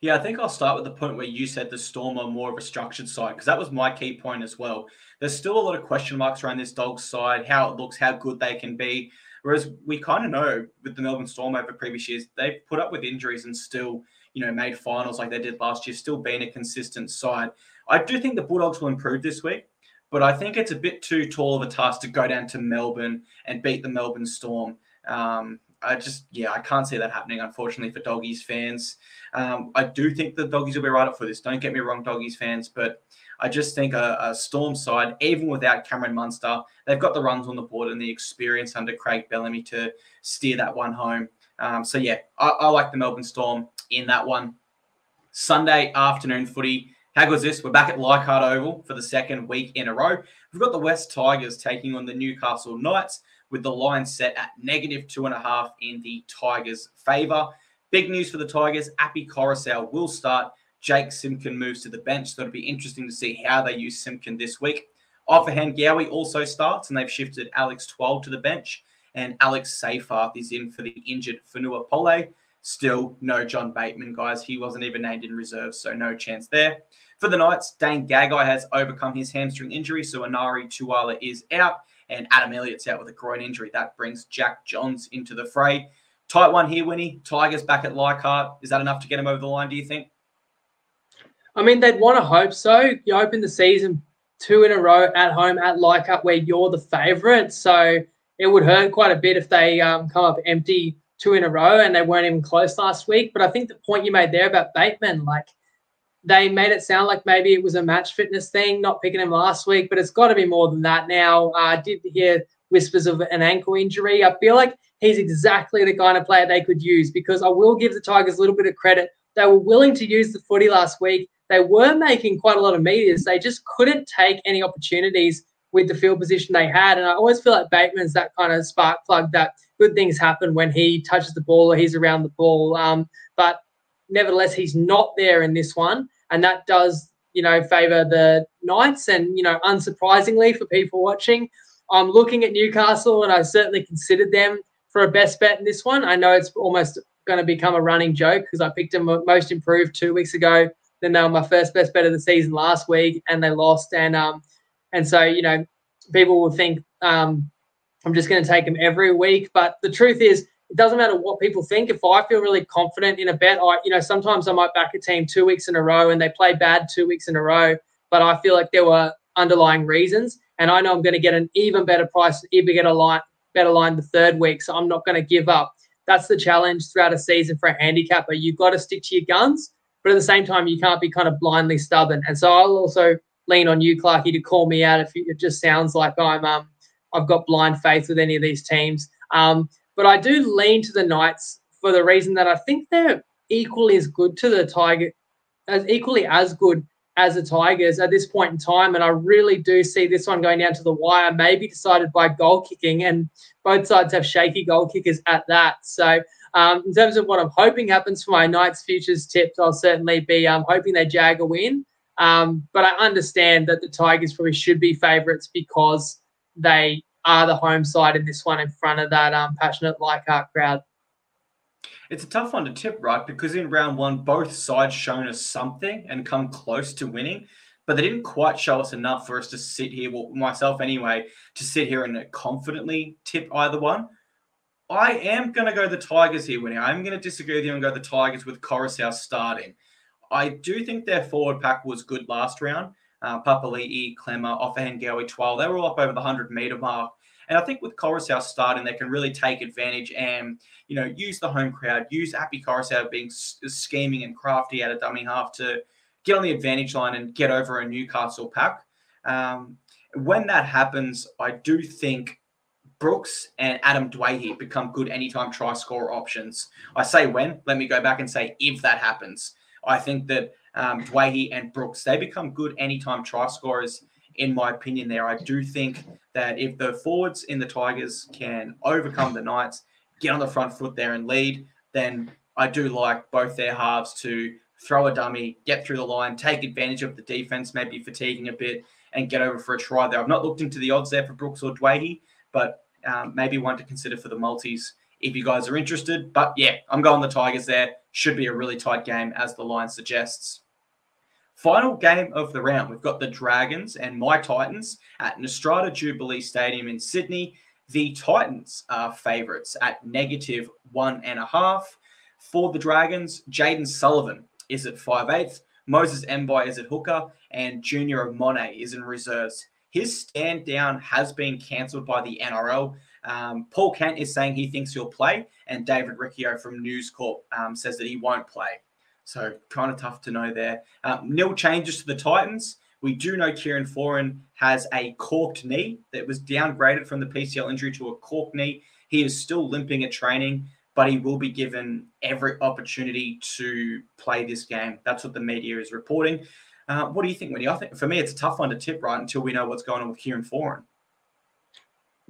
Yeah, I think I'll start with the point where you said the Storm are more of a structured side because that was my key point as well. There's still a lot of question marks around this dog's side, how it looks, how good they can be. Whereas we kind of know with the Melbourne Storm over previous years, they've put up with injuries and still, you know, made finals like they did last year, still being a consistent side. I do think the Bulldogs will improve this week, but I think it's a bit too tall of a task to go down to Melbourne and beat the Melbourne Storm. Um, I just, yeah, I can't see that happening, unfortunately, for Doggies fans. Um, I do think the Doggies will be right up for this. Don't get me wrong, Doggies fans, but I just think a, a, Storm side, even without Cameron Munster, they've got the runs on the board and the experience under Craig Bellamy to steer that one home. Um, so yeah, I, I, like the Melbourne Storm in that one. Sunday afternoon footy. How good is this? We're back at Leichhardt Oval for the second week in a row. We've got the West Tigers taking on the Newcastle Knights with the line set at negative two and a half in the Tigers' favour. Big news for the Tigers. Api Koroisau will start Jake Simpkin moves to the bench. So it'll be interesting to see how they use Simpkin this week. Offahan Gowie also starts, and they've shifted Alex Twal to the bench. And Alex Seyfarth is in for the injured Fonua Pole. Still, no John Bateman, guys. He wasn't even named in reserve, so no chance there. For the Knights, Dane Gagai has overcome his hamstring injury, so Enari Tuala is out, and Adam Elliott's out with a groin injury. That brings Jack Johns into the fray. Tight one here, Winnie. Tigers back at Leichhardt. Is that enough to get him over the line, do you think? I mean, they'd want to hope so. You open the season two in a row at home at Leichhardt where you're the favourite. So it would hurt quite a bit if they um, come up empty two in a row and they weren't even close last week. But I think the point you made there about Bateman, like they made it sound like maybe it was a match fitness thing, not picking him last week, but it's got to be more than that now. Uh, I did hear whispers of an ankle injury. I feel like he's exactly the kind of player they could use because I will give the Tigers a little bit of credit. They were willing to use the footy last week they were making quite a lot of meters. They just couldn't take any opportunities with the field position they had. And I always feel like Bateman's that kind of spark plug that good things happen when he touches the ball or he's around the ball. Um, but nevertheless, he's not there in this one. And that does, you know, favour the Knights. And, you know, unsurprisingly for people watching, I'm looking at Newcastle and I certainly considered them for a best bet in this one. I know it's almost going to become a running joke because I picked them most improved two weeks ago. Then they were my first best bet of the season last week, and they lost. And um, and so you know, people will think um, I'm just going to take them every week. But the truth is, it doesn't matter what people think. If I feel really confident in a bet, I you know sometimes I might back a team two weeks in a row and they play bad two weeks in a row, but I feel like there were underlying reasons, and I know I'm going to get an even better price, even get a line, better line the third week. So I'm not going to give up. That's the challenge throughout a season for a handicapper. You've got to stick to your guns, but at the same time, you can't be kind of blindly stubborn. And so I'll also lean on you, Clarky, to call me out if it just sounds like I'm um I've got blind faith with any of these teams. Um, but I do lean to the Knights for the reason that I think they're equally as good to the Tiger, as equally as good as the Tigers at this point in time. And I really do see this one going down to the wire, maybe decided by goal kicking. And both sides have shaky goal kickers at that. So, um, in terms of what I'm hoping happens for my Knights futures tips, I'll certainly be um, hoping they jag a win. Um, but I understand that the Tigers probably should be favourites because they are the home side in this one in front of that um, passionate Leichhardt crowd. It's a tough one to tip, right? Because in round one, both sides shown us something and come close to winning, but they didn't quite show us enough for us to sit here, well, myself anyway, to sit here and confidently tip either one. I am going to go the Tigers here winning. I'm going to disagree with you and go the Tigers with Koroisau starting. I do think their forward pack was good last round. Uh, Papali'i, Klemmer, Offahand, Gowie, 12. They were all up over the 100 meter mark. And I think with Koroisau starting, they can really take advantage and, you know, use the home crowd, use Api Koroisau being scheming and crafty at a dummy half to get on the advantage line and get over a Newcastle pack. Um, when that happens, I do think Brooks and Adam Doueihi become good anytime try score options. I say when, let me go back and say if that happens. I think that um, Doueihi and Brooks, they become good anytime try scorers in my opinion, there. I do think that if the forwards in the Tigers can overcome the Knights, get on the front foot there and lead, then I do like both their halves to throw a dummy, get through the line, take advantage of the defense, maybe fatiguing a bit, and get over for a try there. I've not looked into the odds there for Brooks or Doueihi, but um, maybe one to consider for the multis if you guys are interested. But yeah, I'm going the Tigers there. Should be a really tight game, as the line suggests. Final game of the round, we've got the Dragons and my Titans at Netstrata Jubilee Stadium in Sydney. The Titans are favourites at negative one and a half. For the Dragons, Jayden Sullivan is at five eighths, Moses Mbye is at hooker, and Junior Amone is in reserves. His stand down has been cancelled by the NRL. Um, Paul Kent is saying he thinks he'll play, and David Riccio from News Corp um, says that he won't play. So kind of tough to know there. Um, nil changes to the Titans. We do know Kieran Foran has a corked knee that was downgraded from the PCL injury to a corked knee. He is still limping at training, but he will be given every opportunity to play this game. That's what the media is reporting. Uh, what do you think, Winnie? I think for me, it's a tough one to tip right until we know what's going on with Kieran Foran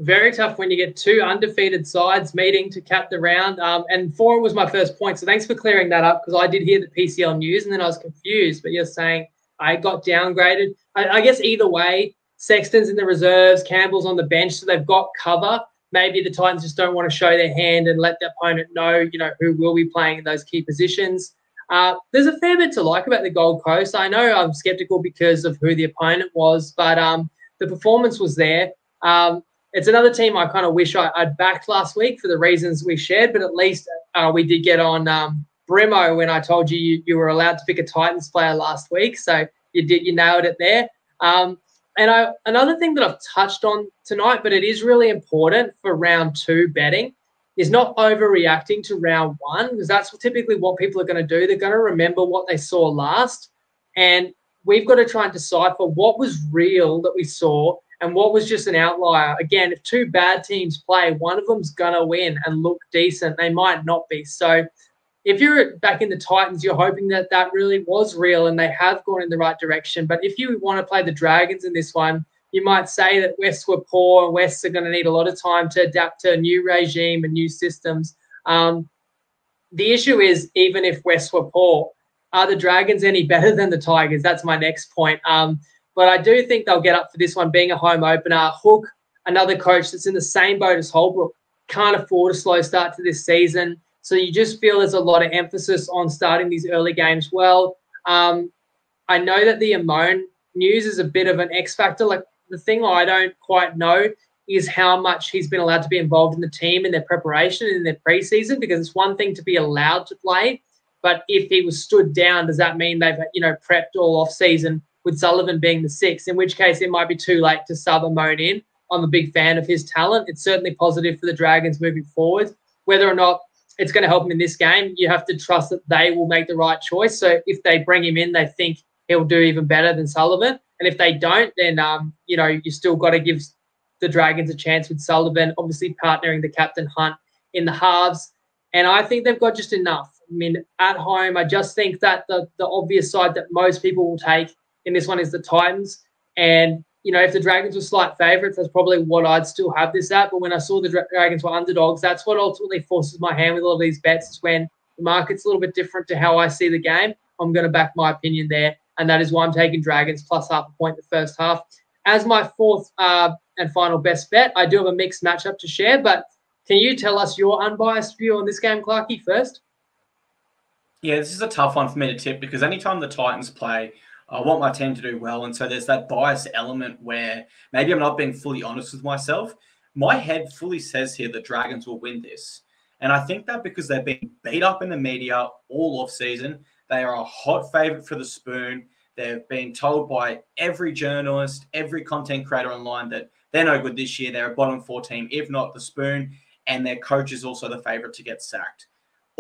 very tough when you get two undefeated sides meeting to cap the round. Um, and four was my first point. So thanks for clearing that up because I did hear the PCL news and then I was confused. But you're saying I got downgraded. I, I guess either way, Sexton's in the reserves, Campbell's on the bench, so they've got cover. Maybe the Titans just don't want to show their hand and let the opponent know, you know, who will be playing in those key positions. Uh, there's a fair bit to like about the Gold Coast. I know I'm skeptical because of who the opponent was, but um, the performance was there. Um, it's another team I kind of wish I, would backed last week for the reasons we shared, but at least uh, we did get on um, Bremo when I told you, you, you were allowed to pick a Titans player last week. So you did you nailed it there. Um, and I, another thing that I've touched on tonight, but it is really important for round two betting, is not overreacting to round one because that's typically what people are going to do. They're going to remember what they saw last, and we've got to try and decipher what was real that we saw and what was just an outlier. Again, if two bad teams play, one of them's going to win and look decent. They might not be. So if you're back in the Titans, you're hoping that that really was real and they have gone in the right direction. But if you want to play the Dragons in this one, you might say that Wests were poor and Wests are going to need a lot of time to adapt to a new regime and new systems. Um, the issue is, even if Wests were poor, are the Dragons any better than the Tigers? That's my next point. Um, but I do think they'll get up for this one being a home opener. Hook, another coach that's in the same boat as Holbrook. can't afford a slow start to this season. So you just feel there's a lot of emphasis on starting these early games well. Um, I know that the Amone news is a bit of an X factor. Like the thing I don't quite know is how much he's been allowed to be involved in the team in their preparation in their preseason because it's one thing to be allowed to play, but if he was stood down, does that mean they've you know prepped all off season with Sullivan being the sixth? In which case, it might be too late to sub Amone in. I'm a big fan of his talent. It's certainly positive for the Dragons moving forward. Whether or not it's going to help him in this game, you have to trust that they will make the right choice. So if they bring him in, they think he'll do even better than Sullivan. And if they don't, then um, you know you still got to give the Dragons a chance with Sullivan, obviously partnering the captain Hunt in the halves. And I think they've got just enough. I mean, at home, I just think that the the obvious side that most people will take in this one is the Titans. And you know, if the Dragons were slight favourites, that's probably what I'd still have this at. But when I saw the Dragons were underdogs, that's what ultimately forces my hand with all of these bets. Is when the market's a little bit different to how I see the game. I'm going to back my opinion there, and that is why I'm taking Dragons plus half a point the first half. As my fourth uh, and final best bet, I do have a mixed matchup to share. But can you tell us your unbiased view on this game, Clarky, first? Yeah, this is a tough one for me to tip because anytime the Titans play, I want my team to do well. And so there's that bias element where maybe I'm not being fully honest with myself. My head fully says here the Dragons will win this. And I think that because they've been beat up in the media all off season, they are a hot favorite for the spoon. They've been told by every journalist, every content creator online that they're no good this year. They're a bottom four team, if not the spoon. And their coach is also the favorite to get sacked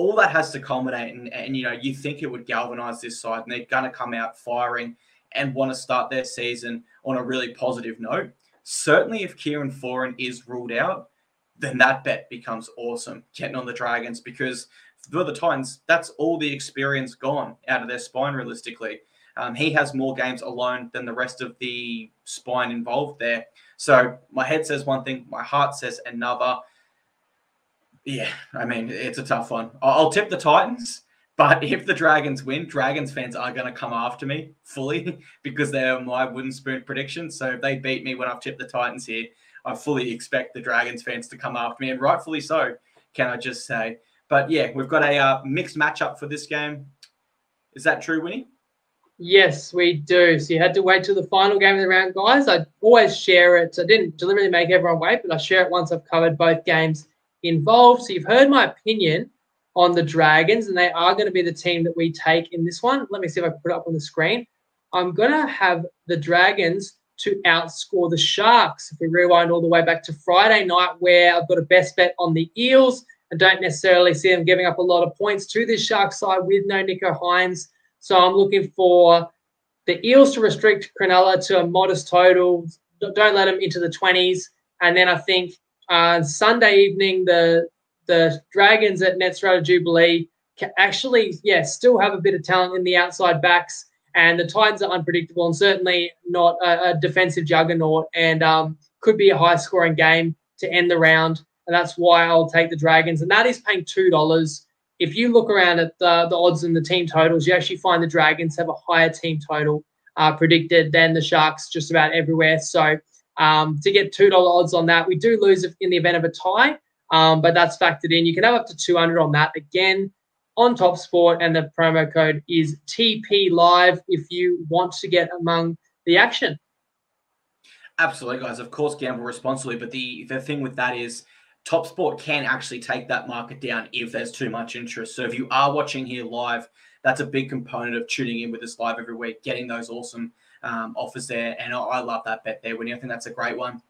all that has to culminate and, and you know you think it would galvanize this side and they're going to come out firing and want to start their season on a really positive note certainly if kieran foran is ruled out then that bet becomes awesome getting on the dragons because for the titans that's all the experience gone out of their spine realistically um, he has more games alone than the rest of the spine involved there so my head says one thing my heart says another yeah, I mean, it's a tough one. I'll tip the Titans, but if the Dragons win, Dragons fans are going to come after me fully because they're my wooden spoon prediction. So if they beat me when I've tipped the Titans here, I fully expect the Dragons fans to come after me, and rightfully so, can I just say. But yeah, we've got a uh, mixed matchup for this game. Is that true, Winnie? Yes, we do. So you had to wait till the final game of the round, guys. I always share it. I didn't deliberately make everyone wait, but I share it once I've covered both games involved. So you've heard my opinion on the Dragons, and they are going to be the team that we take in this one. Let me see if I can put it up on the screen. I'm going to have the Dragons to outscore the Sharks. If we rewind all the way back to Friday night, where I've got a best bet on the Eels, I don't necessarily see them giving up a lot of points to this Shark side with no Nicho Hynes. So I'm looking for the Eels to restrict Cronulla to a modest total. Don't let them into the 20s. And then I think uh, Sunday evening, the the Dragons at Netstrata Jubilee can actually, yeah, still have a bit of talent in the outside backs, and the Titans are unpredictable and certainly not a, a defensive juggernaut, and um, could be a high scoring game to end the round. And that's why I'll take the Dragons, and that is paying two dollars. If you look around at the, the odds and the team totals, you actually find the Dragons have a higher team total uh, predicted than the Sharks just about everywhere. So um, to get $2 odds on that, we do lose in the event of a tie, um, but that's factored in. You can have up to 200 on that. Again, on Top Sport, and the promo code is TP Live if you want to get among the action. Absolutely, guys. Of course, gamble responsibly, but the the thing with that is Top Sport can actually take that market down if there's too much interest. So if you are watching here live, that's a big component of tuning in with us live every week, getting those awesome um, offers there. And I, love that bet there, Winnie. I think that's a great one.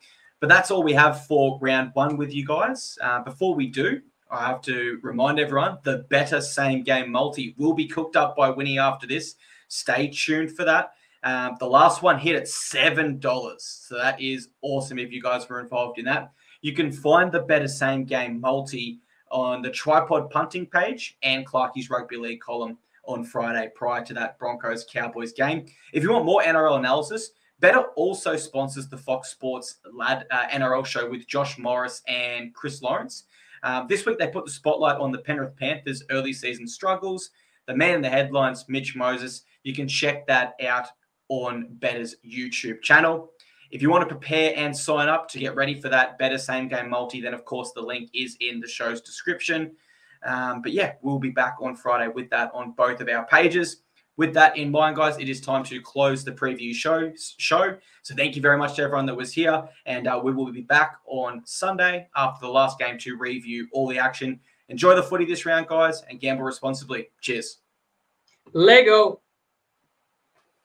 But that's all we have for round one with you guys. Uh, before we do, I have to remind everyone the Betr same game multi will be cooked up by Winnie after this. Stay tuned for that. Um, the last one hit at $7. So that is awesome if you guys were involved in that. You can find the Betr same game multi on the tripod punting page and Clarky's rugby league column on Friday prior to that Broncos Cowboys game. If you want more NRL analysis, Betr also sponsors the Fox Sports Lad uh, NRL show with Josh Morris and Chris Lawrence. Um, this week they put the spotlight on the Penrith Panthers' early season struggles. The man in the headlines, Mitch Moses. You can check that out on Betr's YouTube channel. If you want to prepare and sign up to get ready for that Betr same game multi, then of course the link is in the show's description. Um, but yeah, we'll be back on Friday with that on both of our pages. With that in mind, guys, it is time to close the preview show. Show. So thank you very much to everyone that was here, and uh, we will be back on Sunday after the last game to review all the action. Enjoy the footy this round, guys, and gamble responsibly. Cheers. Lego.